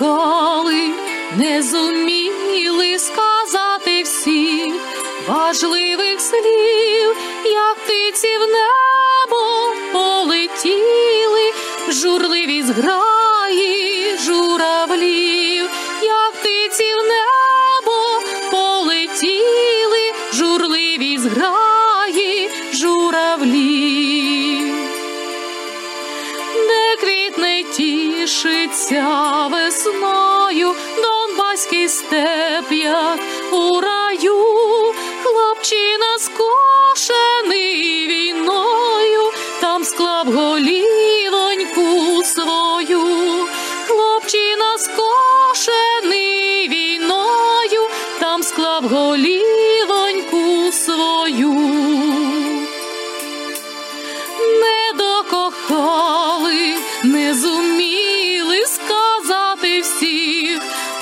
кохали, не зуміли сказати всіх важливих слів, як птиці в небо тішиться весною, Донбаський степ, як у раю, хлопчина скошений війною, там склав голівоньку свою, хлопчина скошений війною, там склав голівоньку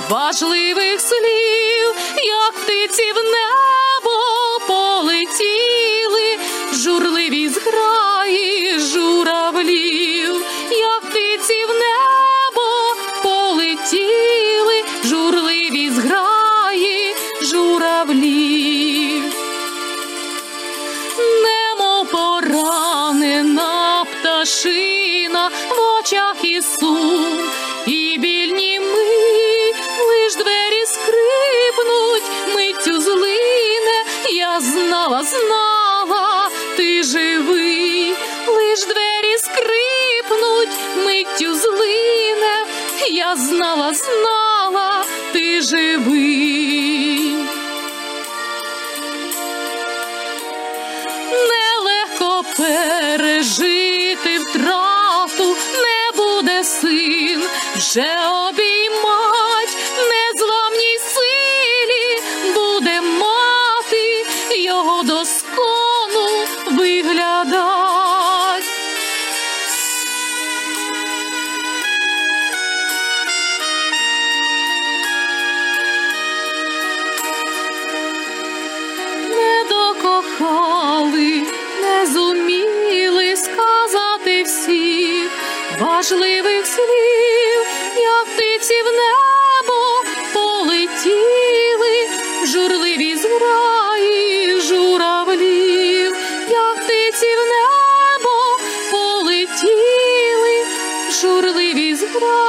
важливих слів, як птиці в небо полетіли, журливі зграї журавлів, як птиці в небо полетіли, журливі зграї журавлів. Немов поранена пташина в очах і сум, і знала, знала, ти живий, лиш двері скрипнуть, миттю злине, я знала, знала, ти живий. нелегко пережити втрату, не буде син вже важливих слів, як птиці в небо полетіли, журливі зграї журавлів, як птиці в небо полетіли, журливі зграї